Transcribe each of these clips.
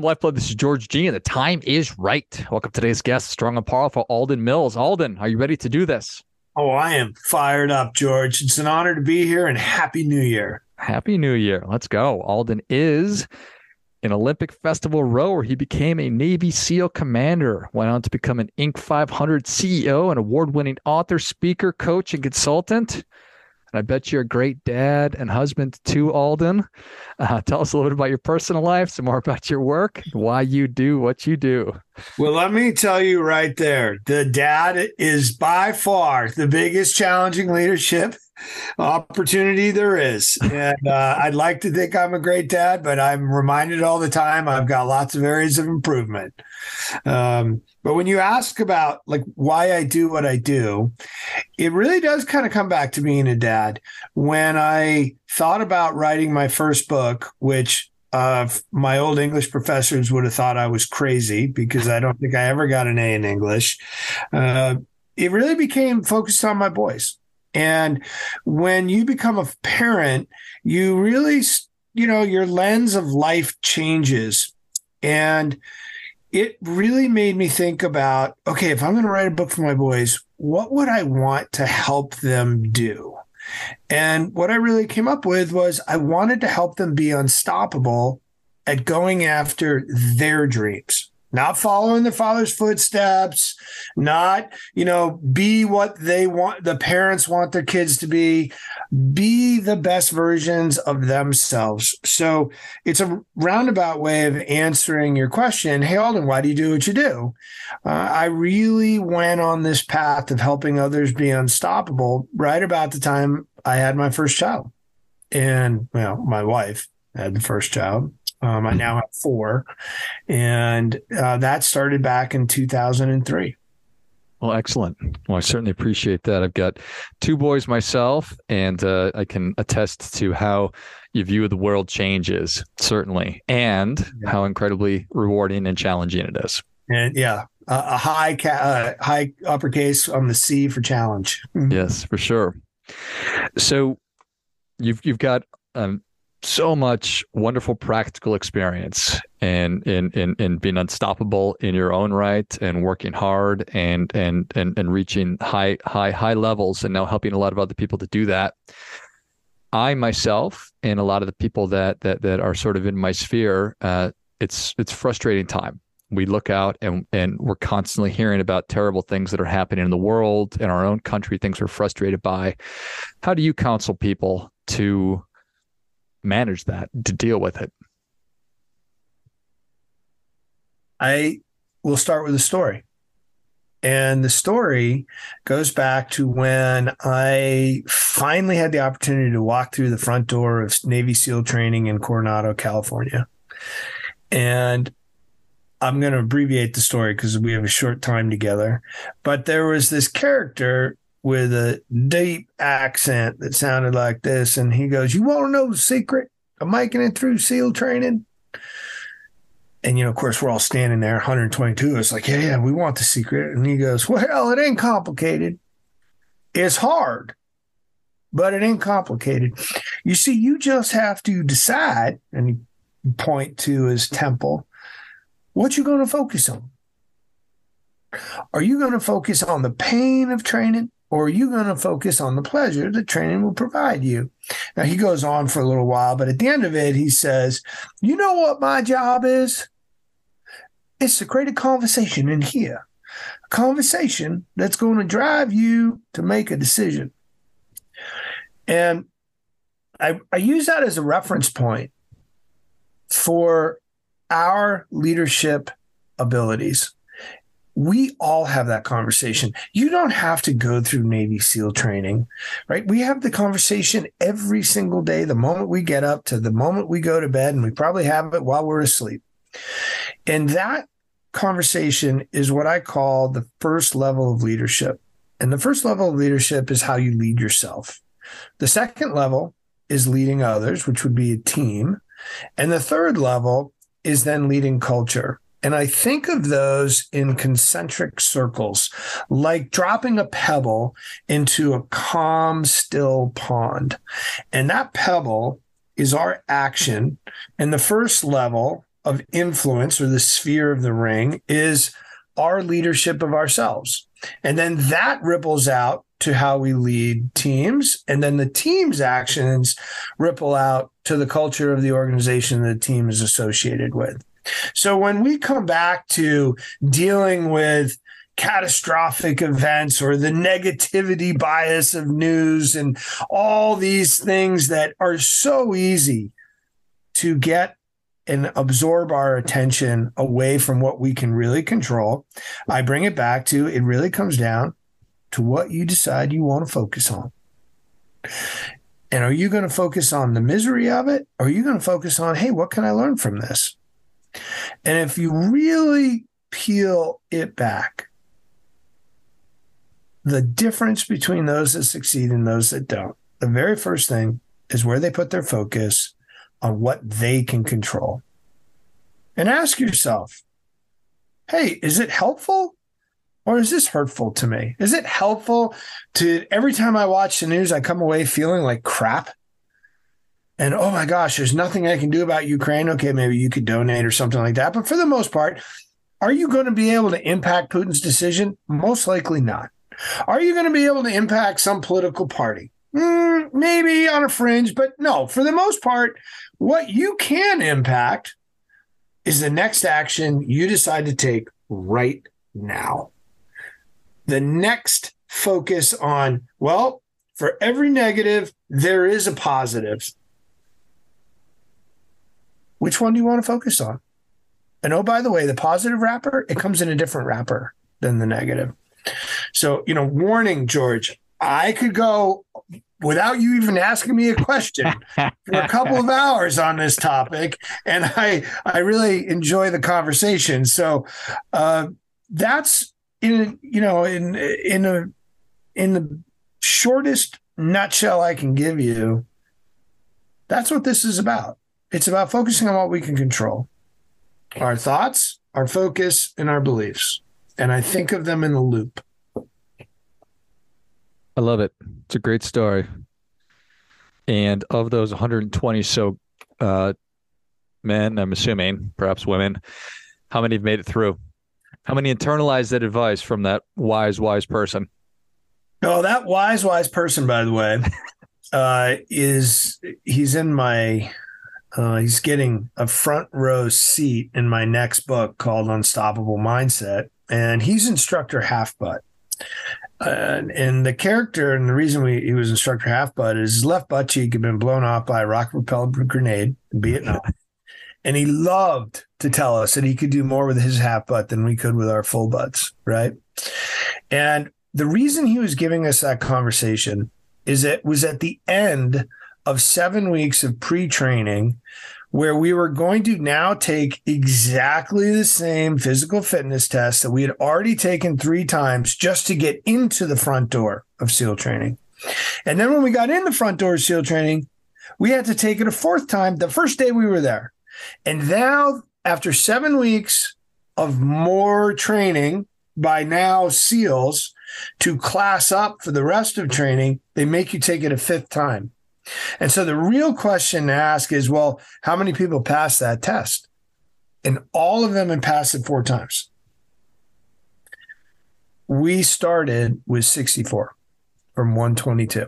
Welcome, Lifeblood. This is George G, and the time is right. Welcome to today's guest, strong and powerful Alden Mills. Alden, are you ready to do this? Oh, I am fired up, George. It's an honor to be here, and Happy New Year. Happy New Year. Let's go. Alden is an Olympic festival rower. He became a Navy SEAL commander, went on to become an Inc. 500 CEO, an award winning author, speaker, coach, and consultant. And I bet you're a great dad and husband to Alden. Uh, tell us a little bit about your personal life, some more about your work, why you do what you do. Well, let me tell you right there the dad is by far the biggest challenging leadership opportunity there is. And uh, I'd like to think I'm a great dad, but I'm reminded all the time I've got lots of areas of improvement. Um, but when you ask about like why I do what I do, it really does kind of come back to being a dad. When I thought about writing my first book, which uh, my old English professors would have thought I was crazy because I don't think I ever got an A in English. Uh, it really became focused on my boys. And when you become a parent, you really, you know, your lens of life changes. And it really made me think about okay, if I'm going to write a book for my boys, what would I want to help them do? And what I really came up with was I wanted to help them be unstoppable at going after their dreams not following their father's footsteps, not, you know, be what they want, the parents want their kids to be, be the best versions of themselves. So it's a roundabout way of answering your question. Hey, Alden, why do you do what you do? Uh, I really went on this path of helping others be unstoppable right about the time I had my first child. And, well, my wife had the first child. Um, I now have four, and uh, that started back in 2003. Well, excellent. Well, I certainly appreciate that. I've got two boys myself, and uh, I can attest to how your view of the world changes, certainly, and yeah. how incredibly rewarding and challenging it is. And yeah, uh, a high ca- uh, high uppercase on the C for challenge. yes, for sure. So you've you've got um, so much wonderful practical experience and in, in in being unstoppable in your own right and working hard and and and and reaching high high high levels and now helping a lot of other people to do that. I myself and a lot of the people that that that are sort of in my sphere uh, it's it's frustrating time. We look out and and we're constantly hearing about terrible things that are happening in the world in our own country things we're frustrated by. How do you counsel people to manage that to deal with it? I will start with a story. And the story goes back to when I finally had the opportunity to walk through the front door of Navy SEAL training in Coronado, California. And I'm going to abbreviate the story because we have a short time together. But there was this character with a deep accent that sounded like this. And he goes, You want to know the secret of making it through SEAL training? And, you know, of course, we're all standing there, 122. It's like, Yeah, yeah, we want the secret. And he goes, Well, it ain't complicated. It's hard, but it ain't complicated. You see, you just have to decide, and he point to his temple, what you going to focus on. Are you going to focus on the pain of training? Or are you going to focus on the pleasure that training will provide you? Now, he goes on for a little while, but at the end of it, he says, You know what my job is? It's to create a conversation in here, a conversation that's going to drive you to make a decision. And I, I use that as a reference point for our leadership abilities we all have that conversation. You don't have to go through Navy SEAL training, right? We have the conversation every single day, the moment we get up to the moment we go to bed, and we probably have it while we're asleep. And that conversation is what I call the first level of leadership. And the first level of leadership is how you lead yourself. The second level is leading others, which would be a team. And the third level is then leading culture. And I think of those in concentric circles, like dropping a pebble into a calm, still pond. And that pebble is our action. And the first level of influence or the sphere of the ring is our leadership of ourselves. And then that ripples out to how we lead teams. And then the team's actions ripple out to the culture of the organization the team is associated with. So when we come back to dealing with catastrophic events or the negativity bias of news and all these things that are so easy to get and absorb our attention away from what we can really control. I bring it back to it really comes down to what you decide you want to focus on. And are you going to focus on the misery of it? Or are you going to focus on, hey, what can I learn from this? And if you really peel it back, the difference between those that succeed and those that don't, the very first thing is where they put their focus on what they can control. And ask yourself, hey, is it helpful or is this hurtful to me? Is it helpful to every time I watch the news, I come away feeling like crap? And oh my gosh, there's nothing I can do about Ukraine. Okay, maybe you could donate or something like that. But for the most part, are you going to be able to impact Putin's decision? Most likely not. Are you going to be able to impact some political party? Mm, maybe on a fringe, but no, for the most part, what you can impact is the next action you decide to take right now. The next focus on, well, for every negative, there is a positive. Which one do you want to focus on? And oh, by the way, the positive wrapper, it comes in a different wrapper than the negative. So, you know, warning, George, I could go without you even asking me a question for a couple of hours on this topic and i i really enjoy the conversation so uh, that's in you know in in a in the shortest nutshell i can give you that's what this is about it's about focusing on what we can control our thoughts our focus and our beliefs and i think of them in a loop I love it. It's a great story. And of those 120 so uh, men, I'm assuming, perhaps women, how many have made it through? How many internalized that advice from that wise, wise person? Oh, that wise, wise person, by the way, uh, is he's in my uh, he's getting a front row seat in my next book called Unstoppable Mindset, and he's instructor half butt. Uh, and the character and the reason we, he was instructor half butt is his left butt cheek had been blown off by a rocket propelled grenade in Vietnam. and he loved to tell us that he could do more with his half butt than we could with our full butts, right? And the reason he was giving us that conversation is it was at the end of seven weeks of pre training where we were going to now take exactly the same physical fitness test that we had already taken three times just to get into the front door of SEAL training. And then when we got in the front door of SEAL training, we had to take it a fourth time the first day we were there. And now, after seven weeks of more training by now SEALs to class up for the rest of training, they make you take it a fifth time. And so the real question to ask is well, how many people pass that test? And all of them had passed it four times. We started with 64 from 122.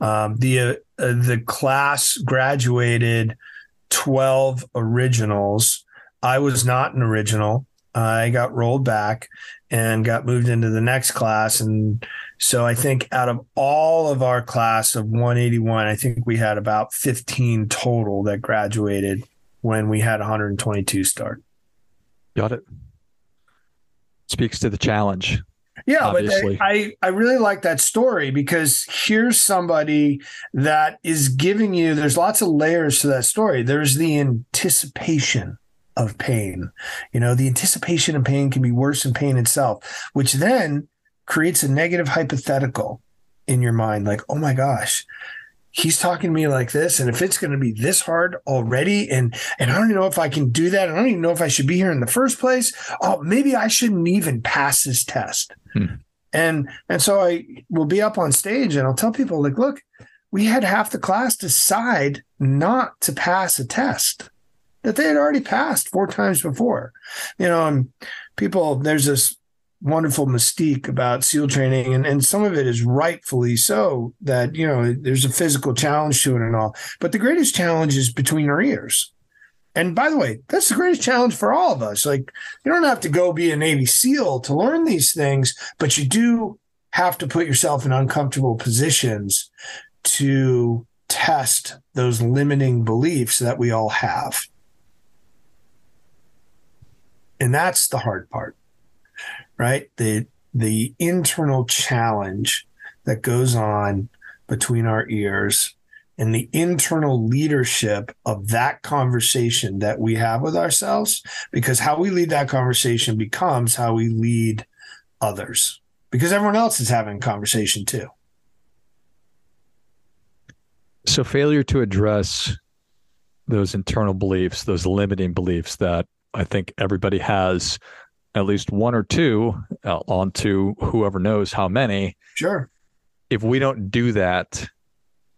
Um, the uh, the class graduated 12 originals. I was not an original. I got rolled back and got moved into the next class and so I think out of all of our class of 181, I think we had about 15 total that graduated when we had 122 start. Got it. Speaks to the challenge. Yeah, obviously. but I, I really like that story because here's somebody that is giving you, there's lots of layers to that story. There's the anticipation of pain. You know, the anticipation of pain can be worse than pain itself, which then creates a negative hypothetical in your mind like oh my gosh he's talking to me like this and if it's going to be this hard already and and i don't even know if i can do that i don't even know if i should be here in the first place oh maybe i shouldn't even pass this test hmm. and and so i will be up on stage and i'll tell people like look we had half the class decide not to pass a test that they had already passed four times before. You know, and people, there's this wonderful mystique about SEAL training, and, and some of it is rightfully so that, you know, there's a physical challenge to it and all. But the greatest challenge is between our ears. And by the way, that's the greatest challenge for all of us. Like, you don't have to go be a Navy SEAL to learn these things, but you do have to put yourself in uncomfortable positions to test those limiting beliefs that we all have. And that's the hard part, right? The the internal challenge that goes on between our ears and the internal leadership of that conversation that we have with ourselves because how we lead that conversation becomes how we lead others because everyone else is having a conversation too. So, failure to address those internal beliefs, those limiting beliefs that I think everybody has at least one or two, uh, on to whoever knows how many. Sure. If we don't do that,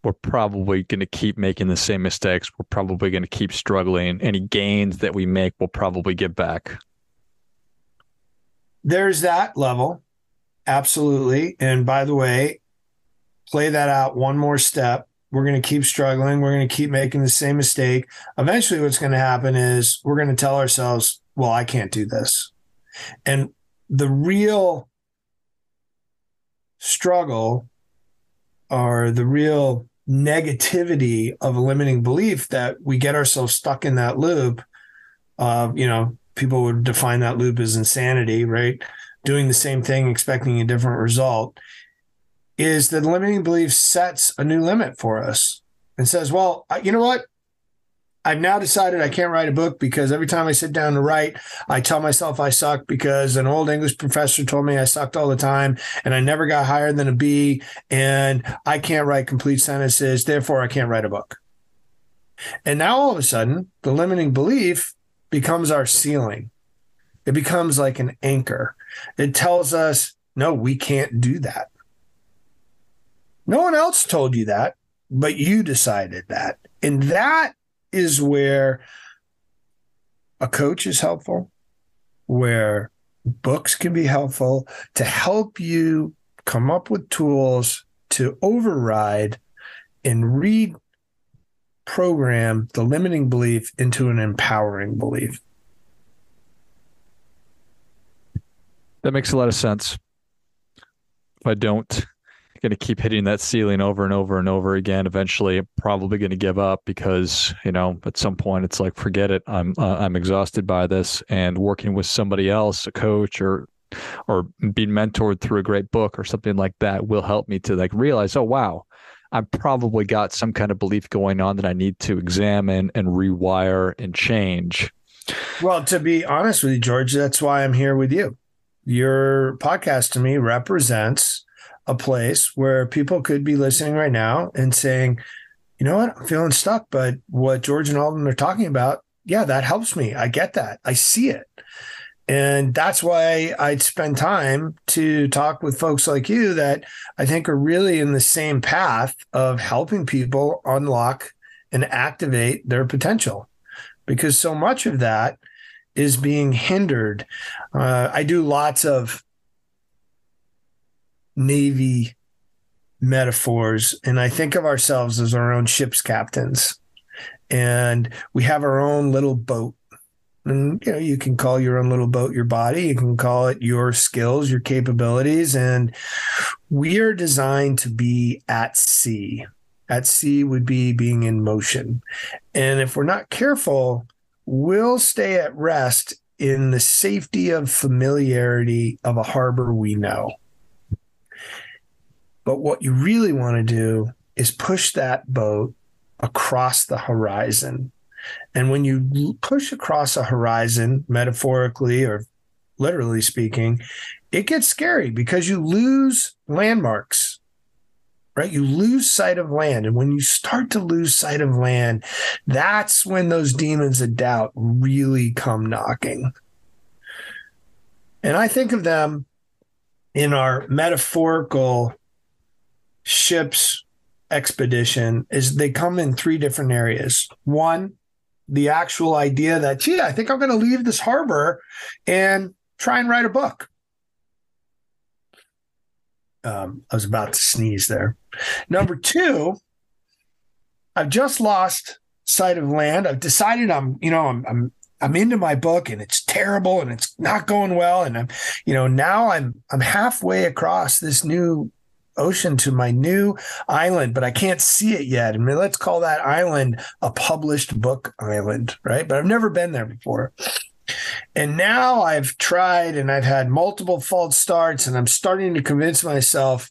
we're probably going to keep making the same mistakes. We're probably going to keep struggling. Any gains that we make, we'll probably get back. There's that level. Absolutely. And by the way, play that out one more step. We're going to keep struggling. We're going to keep making the same mistake. Eventually, what's going to happen is we're going to tell ourselves, well, I can't do this. And the real struggle or the real negativity of a limiting belief that we get ourselves stuck in that loop. Uh, you know, people would define that loop as insanity, right? doing the same thing, expecting a different result, is that limiting belief sets a new limit for us and says, well, you know what? I've now decided I can't write a book because every time I sit down to write, I tell myself I suck because an old English professor told me I sucked all the time and I never got higher than a B and I can't write complete sentences. Therefore, I can't write a book. And now all of a sudden, the limiting belief becomes our ceiling. It becomes like an anchor. It tells us, no, we can't do that. No one else told you that, but you decided that. And that is where a coach is helpful, where books can be helpful to help you come up with tools to override and reprogram the limiting belief into an empowering belief. That makes a lot of sense. If I don't going to keep hitting that ceiling over and over and over again, eventually probably going to give up because, you know, at some point it's like forget it. I'm uh, I'm exhausted by this and working with somebody else, a coach or or being mentored through a great book or something like that will help me to like realize, oh wow, I've probably got some kind of belief going on that I need to examine and rewire and change. Well, to be honest with you, George, that's why I'm here with you your podcast to me represents a place where people could be listening right now and saying, you know what, I'm feeling stuck, but what George and Alden are talking about, yeah, that helps me. I get that. I see it. And that's why I'd spend time to talk with folks like you that I think are really in the same path of helping people unlock and activate their potential. Because so much of that is being hindered. Uh, I do lots of Navy metaphors, and I think of ourselves as our own ship's captains. And we have our own little boat. And you know, you can call your own little boat your body, you can call it your skills, your capabilities. And we are designed to be at sea. At sea would be being in motion. And if we're not careful, we'll stay at rest in the safety of familiarity of a harbor we know. But what you really want to do is push that boat across the horizon. And when you push across a horizon, metaphorically or literally speaking, it gets scary because you lose landmarks right? You lose sight of land. And when you start to lose sight of land, that's when those demons of doubt really come knocking. And I think of them in our metaphorical ship's expedition is they come in three different areas. One, the actual idea that, gee, I think I'm going to leave this harbor and try and write a book. Um, I was about to sneeze there. Number two, I've just lost sight of land. I've decided I'm, you know, I'm, I'm, I'm into my book and it's terrible and it's not going well. And I'm, you know, now I'm, I'm halfway across this new ocean to my new island, but I can't see it yet. I mean, let's call that island a published book island, right? But I've never been there before. And now I've tried and I've had multiple false starts and I'm starting to convince myself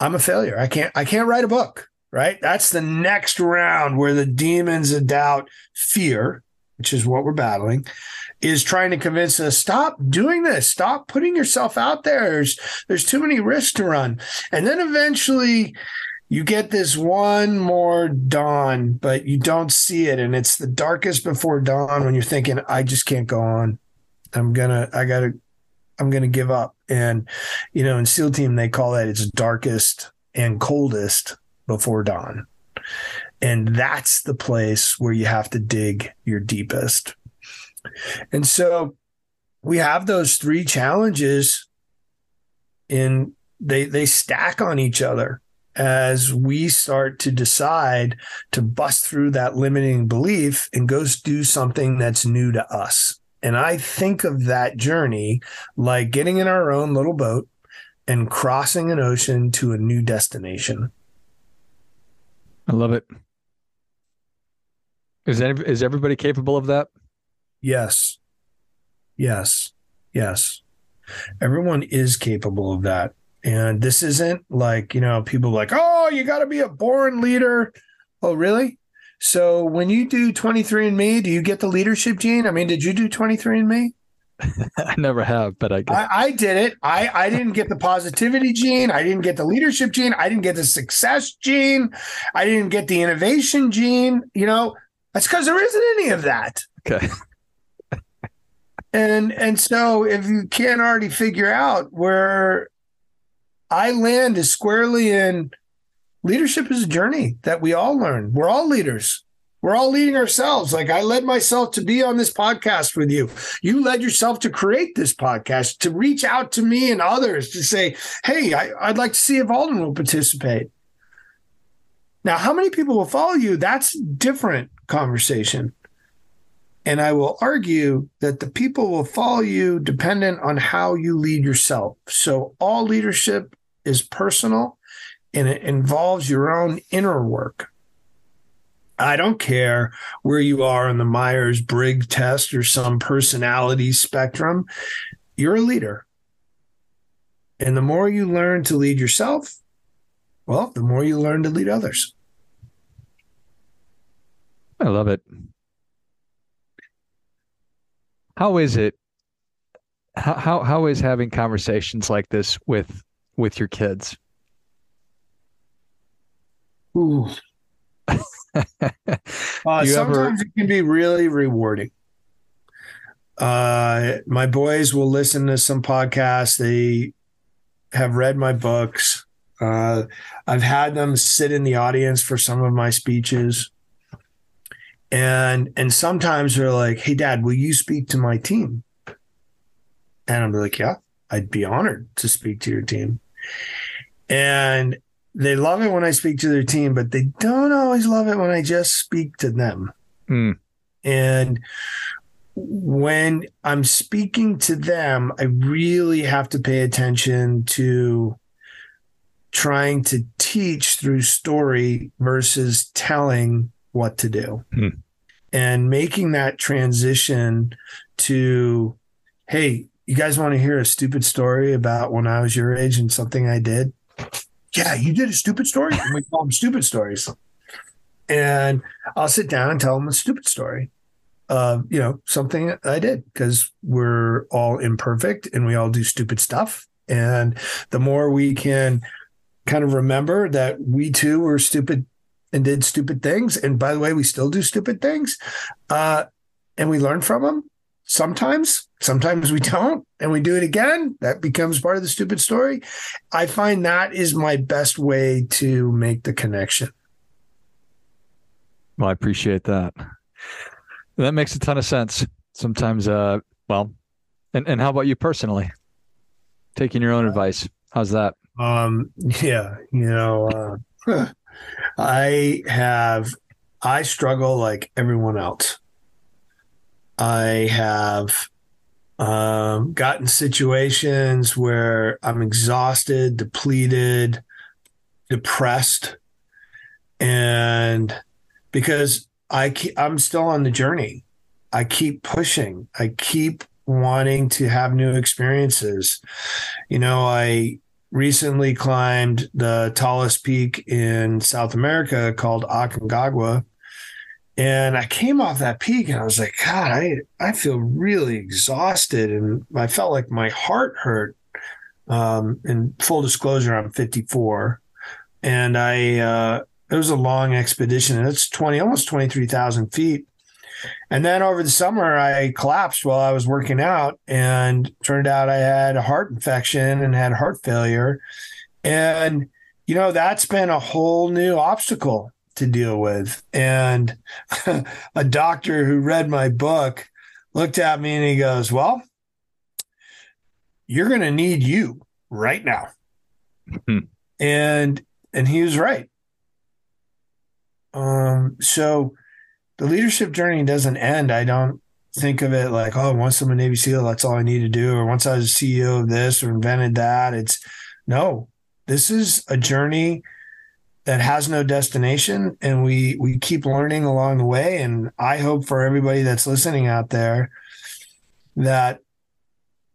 I'm a failure. I can't I can't write a book, right? That's the next round where the demons of doubt, fear, which is what we're battling, is trying to convince us stop doing this. Stop putting yourself out there. There's there's too many risks to run. And then eventually you get this one more dawn but you don't see it. And it's the darkest before dawn when you're thinking i just can't go on. I'm gonna i gotta i'm gonna give up. And you know in seal team they call that it's darkest and coldest before dawn. And that's the place where you have to dig your deepest and so we have those three challenges in they they stack on each other as we start to decide to bust through that limiting belief and go do something that's new to us. And I think of that journey like getting in our own little boat and crossing an ocean to a new destination. I love it. Is any, is everybody capable of that? Yes. Yes. Yes. Everyone is capable of that. And this isn't like, you know, people like, oh, you got to be a born leader. Oh, really? So when you do 23andMe, do you get the leadership gene? I mean, did you do 23andMe? I never have, but I, I, I did it. I I didn't get the positivity gene. I didn't get the leadership gene. I didn't get the success gene. I didn't get the innovation gene. You know, that's because there isn't any of that. Okay. And and so if you can't already figure out where I land is squarely in leadership is a journey that we all learn. We're all leaders. We're all leading ourselves. Like I led myself to be on this podcast with you. You led yourself to create this podcast, to reach out to me and others to say, hey, I, would like to see if Alden will participate. Now, how many people will follow you? That's different conversation. And I will argue that the people will follow you dependent on how you lead yourself. So all leadership is personal and it involves your own inner work. I don't care where you are on the Myers Briggs test or some personality spectrum, you're a leader. And the more you learn to lead yourself, well, the more you learn to lead others. I love it how is it how, how how is having conversations like this with with your kids? Ooh. uh, sometimes ever... it can be really rewarding. Uh, my boys will listen to some podcasts. They have read my books. Uh, i've had them sit in the audience for some of my speeches and and sometimes they're like, "Hey, Dad, will you speak to my team?" And I'm like, "Yeah, I'd be honored to speak to your team." And they love it when I speak to their team, but they don't always love it when I just speak to them. Mm. And when I'm speaking to them, I really have to pay attention to trying to teach through story versus telling what to do. Mm and making that transition to, hey, you guys want to hear a stupid story about when I was your age and something I did? Yeah, you did a stupid story. And we call them stupid stories. And I'll sit down and tell them a stupid story of, you know, something I did because we're all imperfect and we all do stupid stuff. And the more we can kind of remember that we too were stupid and did stupid things. And by the way, we still do stupid things. Uh, and we learn from them sometimes. Sometimes we don't, and we do it again. That becomes part of the stupid story. I find that is my best way to make the connection. Well, I appreciate that. That makes a ton of sense. Sometimes, uh, well, and, and how about you personally? Taking your own advice. How's that? Um, yeah, you know, uh, I have, I struggle like everyone else. I have um, gotten situations where I'm exhausted, depleted, depressed, and because I keep, I'm still on the journey, I keep pushing. I keep wanting to have new experiences. You know, I recently climbed the tallest peak in South America called Aconcagua and I came off that peak and I was like, God, I, I feel really exhausted. And I felt like my heart hurt. Um, in full disclosure, I'm 54. And I, uh, it was a long expedition and it's 20, almost 23,000 feet. And then over the summer, I collapsed while I was working out and turned out I had a heart infection and had heart failure. And, you know, that's been a whole new obstacle to deal with. And a doctor who read my book looked at me and he goes, Well, you're going to need you right now. Mm-hmm. And and he was right. Um, so the leadership journey doesn't end. I don't think of it like, oh, once I'm a Navy SEAL, that's all I need to do, or once I was CEO of this or invented that. It's no, this is a journey that has no destination and we we keep learning along the way and i hope for everybody that's listening out there that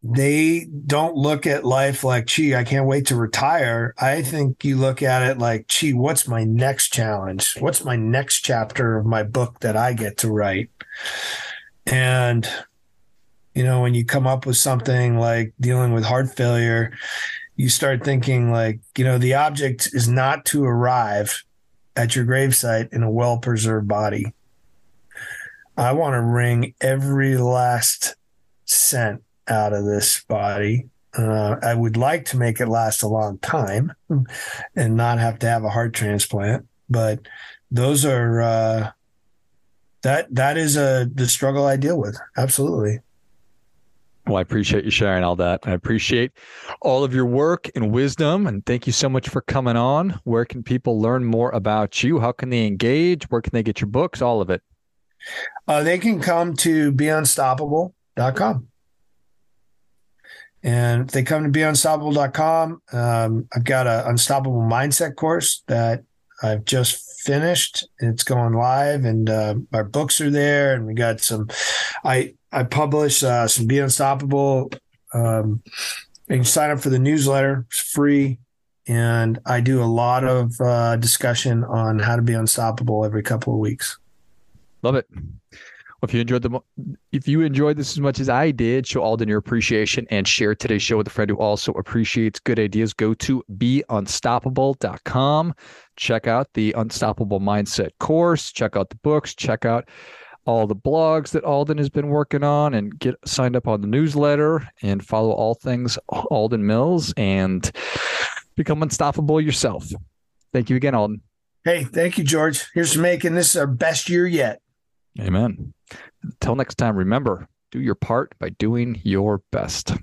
they don't look at life like gee i can't wait to retire. I think you look at it like gee what's my next challenge? What's my next chapter of my book that i get to write? And you know when you come up with something like dealing with heart failure you start thinking like, you know, the object is not to arrive at your gravesite in a well preserved body. I want to wring every last cent out of this body. Uh, I would like to make it last a long time and not have to have a heart transplant. But those are uh, that that is a the struggle I deal with. Absolutely. Well, I appreciate you sharing all that. I appreciate all of your work and wisdom. And thank you so much for coming on. Where can people learn more about you? How can they engage? Where can they get your books? All of it. Uh, they can come to beunstoppable.com. And if they come to beunstoppable.com, um, I've got an unstoppable mindset course that I've just finished. It's going live, and uh, our books are there. And we got some. I I publish uh, some Be Unstoppable. Um, you sign up for the newsletter; it's free, and I do a lot of uh, discussion on how to be unstoppable every couple of weeks. Love it. If you enjoyed the if you enjoyed this as much as I did, show Alden your appreciation and share today's show with a friend who also appreciates good ideas. Go to beunstoppable.com. Check out the Unstoppable Mindset course. Check out the books. Check out all the blogs that Alden has been working on and get signed up on the newsletter and follow all things Alden Mills and become unstoppable yourself. Thank you again, Alden. Hey, thank you, George. Here's to making this our best year yet. Amen. Until next time, remember do your part by doing your best.